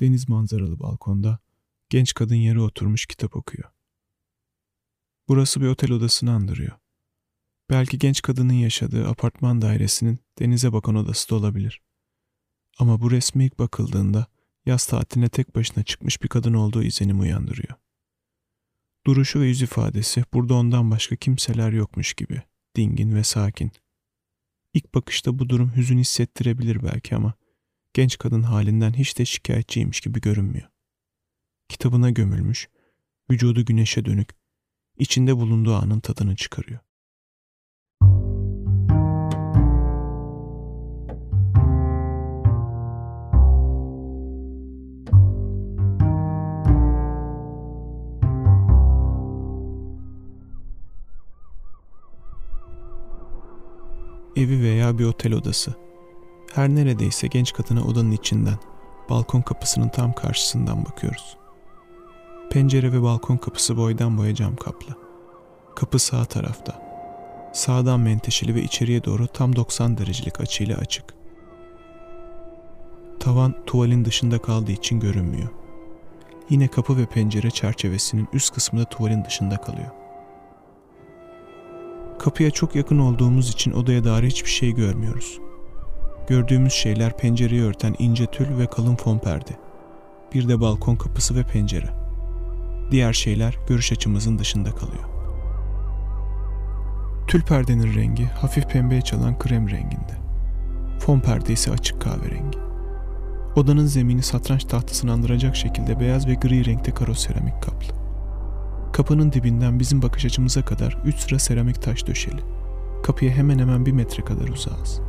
deniz manzaralı balkonda genç kadın yere oturmuş kitap okuyor. Burası bir otel odasını andırıyor. Belki genç kadının yaşadığı apartman dairesinin denize bakan odası da olabilir. Ama bu resme ilk bakıldığında yaz tatiline tek başına çıkmış bir kadın olduğu izlenimi uyandırıyor. Duruşu ve yüz ifadesi burada ondan başka kimseler yokmuş gibi, dingin ve sakin. İlk bakışta bu durum hüzün hissettirebilir belki ama genç kadın halinden hiç de şikayetçiymiş gibi görünmüyor. Kitabına gömülmüş, vücudu güneşe dönük, içinde bulunduğu anın tadını çıkarıyor. Evi veya bir otel odası. Her neredeyse genç kadına odanın içinden, balkon kapısının tam karşısından bakıyoruz. Pencere ve balkon kapısı boydan boya cam kaplı. Kapı sağ tarafta. Sağdan menteşeli ve içeriye doğru tam 90 derecelik açıyla açık. Tavan tuvalin dışında kaldığı için görünmüyor. Yine kapı ve pencere çerçevesinin üst kısmı da tuvalin dışında kalıyor. Kapıya çok yakın olduğumuz için odaya dair hiçbir şey görmüyoruz. Gördüğümüz şeyler pencereyi örten ince tül ve kalın fon perde. Bir de balkon kapısı ve pencere. Diğer şeyler görüş açımızın dışında kalıyor. Tül perdenin rengi hafif pembeye çalan krem renginde. Fon perde ise açık kahverengi. Odanın zemini satranç tahtasını andıracak şekilde beyaz ve gri renkte karo seramik kaplı. Kapının dibinden bizim bakış açımıza kadar üç sıra seramik taş döşeli. Kapıya hemen hemen bir metre kadar uzağız.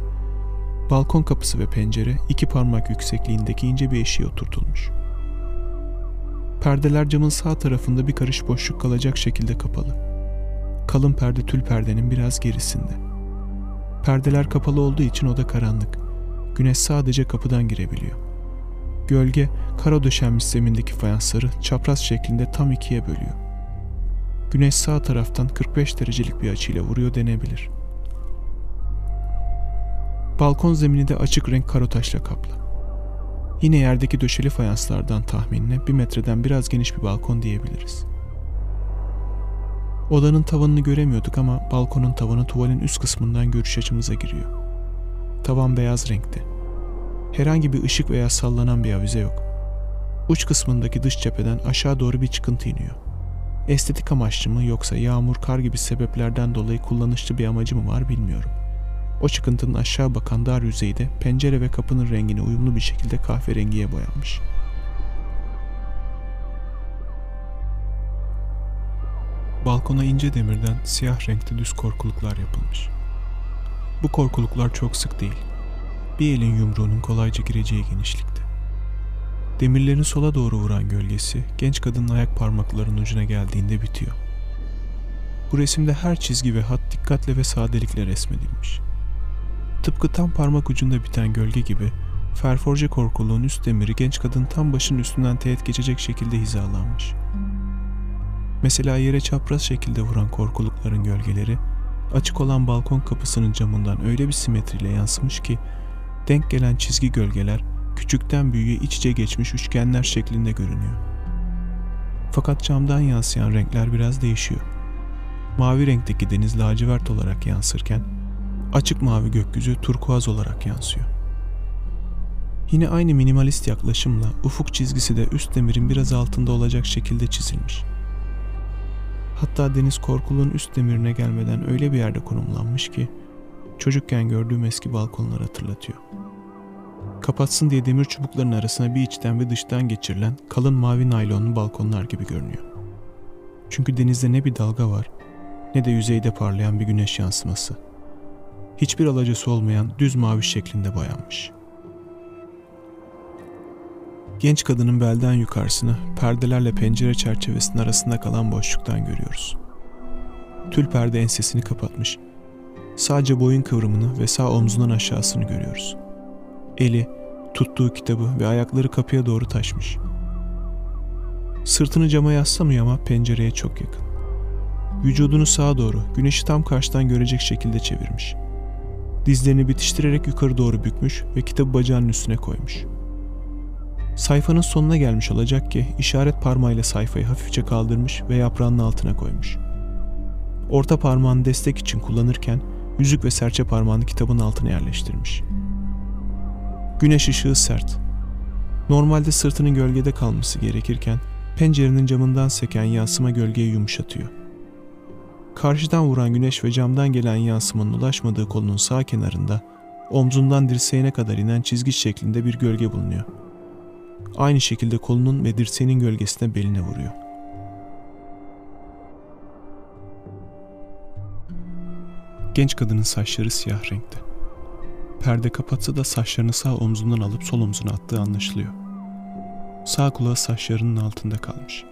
Balkon kapısı ve pencere iki parmak yüksekliğindeki ince bir eşiğe oturtulmuş. Perdeler camın sağ tarafında bir karış boşluk kalacak şekilde kapalı. Kalın perde tül perdenin biraz gerisinde. Perdeler kapalı olduğu için oda karanlık. Güneş sadece kapıdan girebiliyor. Gölge, kara döşenmiş zemindeki fayansları çapraz şeklinde tam ikiye bölüyor. Güneş sağ taraftan 45 derecelik bir açıyla vuruyor denebilir. Balkon zemini de açık renk karotaşla kaplı. Yine yerdeki döşeli fayanslardan tahminine bir metreden biraz geniş bir balkon diyebiliriz. Odanın tavanını göremiyorduk ama balkonun tavanı tuvalin üst kısmından görüş açımıza giriyor. Tavan beyaz renkte. Herhangi bir ışık veya sallanan bir avize yok. Uç kısmındaki dış cepheden aşağı doğru bir çıkıntı iniyor. Estetik amaçlı mı yoksa yağmur, kar gibi sebeplerden dolayı kullanışlı bir amacı mı var bilmiyorum. O çıkıntının aşağı bakan dar yüzeyi de pencere ve kapının rengine uyumlu bir şekilde kahverengiye boyanmış. Balkona ince demirden siyah renkte düz korkuluklar yapılmış. Bu korkuluklar çok sık değil. Bir elin yumruğunun kolayca gireceği genişlikte. Demirlerin sola doğru vuran gölgesi genç kadının ayak parmaklarının ucuna geldiğinde bitiyor. Bu resimde her çizgi ve hat dikkatle ve sadelikle resmedilmiş. Tıpkı tam parmak ucunda biten gölge gibi ferforje korkuluğun üst demiri genç kadın tam başının üstünden teğet geçecek şekilde hizalanmış. Mesela yere çapraz şekilde vuran korkulukların gölgeleri açık olan balkon kapısının camından öyle bir simetriyle yansımış ki denk gelen çizgi gölgeler küçükten büyüğe iç içe geçmiş üçgenler şeklinde görünüyor. Fakat camdan yansıyan renkler biraz değişiyor. Mavi renkteki deniz lacivert olarak yansırken açık mavi gökyüzü turkuaz olarak yansıyor. Yine aynı minimalist yaklaşımla ufuk çizgisi de üst demirin biraz altında olacak şekilde çizilmiş. Hatta deniz korkuluğun üst demirine gelmeden öyle bir yerde konumlanmış ki çocukken gördüğüm eski balkonları hatırlatıyor. Kapatsın diye demir çubukların arasına bir içten ve dıştan geçirilen kalın mavi naylonlu balkonlar gibi görünüyor. Çünkü denizde ne bir dalga var ne de yüzeyde parlayan bir güneş yansıması. Hiçbir alacası olmayan düz mavi şeklinde boyanmış. Genç kadının belden yukarısını perdelerle pencere çerçevesinin arasında kalan boşluktan görüyoruz. Tül perde ensesini kapatmış. Sadece boyun kıvrımını ve sağ omzundan aşağısını görüyoruz. Eli, tuttuğu kitabı ve ayakları kapıya doğru taşmış. Sırtını cama yaslamıyor ama pencereye çok yakın. Vücudunu sağa doğru, güneşi tam karşıdan görecek şekilde çevirmiş. Dizlerini bitiştirerek yukarı doğru bükmüş ve kitabı bacağının üstüne koymuş. Sayfanın sonuna gelmiş olacak ki işaret parmağıyla sayfayı hafifçe kaldırmış ve yaprağının altına koymuş. Orta parmağını destek için kullanırken yüzük ve serçe parmağını kitabın altına yerleştirmiş. Güneş ışığı sert. Normalde sırtının gölgede kalması gerekirken pencerenin camından seken yansıma gölgeyi yumuşatıyor. Karşıdan vuran güneş ve camdan gelen yansımanın ulaşmadığı kolunun sağ kenarında omzundan dirseğine kadar inen çizgi şeklinde bir gölge bulunuyor. Aynı şekilde kolunun ve dirseğinin gölgesine beline vuruyor. Genç kadının saçları siyah renkte. Perde kapatsa da saçlarını sağ omzundan alıp sol omzuna attığı anlaşılıyor. Sağ kulağı saçlarının altında kalmış.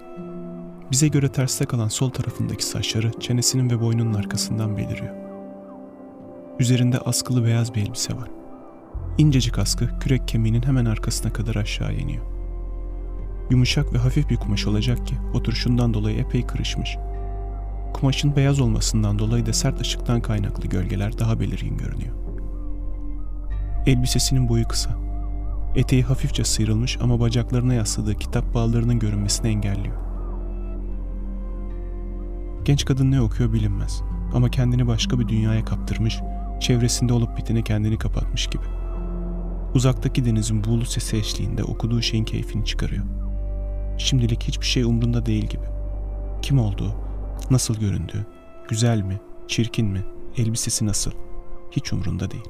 Bize göre terste kalan sol tarafındaki saçları çenesinin ve boynunun arkasından beliriyor. Üzerinde askılı beyaz bir elbise var. İncecik askı kürek kemiğinin hemen arkasına kadar aşağı iniyor. Yumuşak ve hafif bir kumaş olacak ki oturuşundan dolayı epey kırışmış. Kumaşın beyaz olmasından dolayı da sert ışıktan kaynaklı gölgeler daha belirgin görünüyor. Elbisesinin boyu kısa. Eteği hafifçe sıyrılmış ama bacaklarına yasladığı kitap bağlarının görünmesini engelliyor. Genç kadın ne okuyor bilinmez ama kendini başka bir dünyaya kaptırmış, çevresinde olup bitene kendini kapatmış gibi. Uzaktaki denizin buğulu sesi eşliğinde okuduğu şeyin keyfini çıkarıyor. Şimdilik hiçbir şey umrunda değil gibi. Kim olduğu, nasıl göründüğü, güzel mi, çirkin mi, elbisesi nasıl, hiç umrunda değil.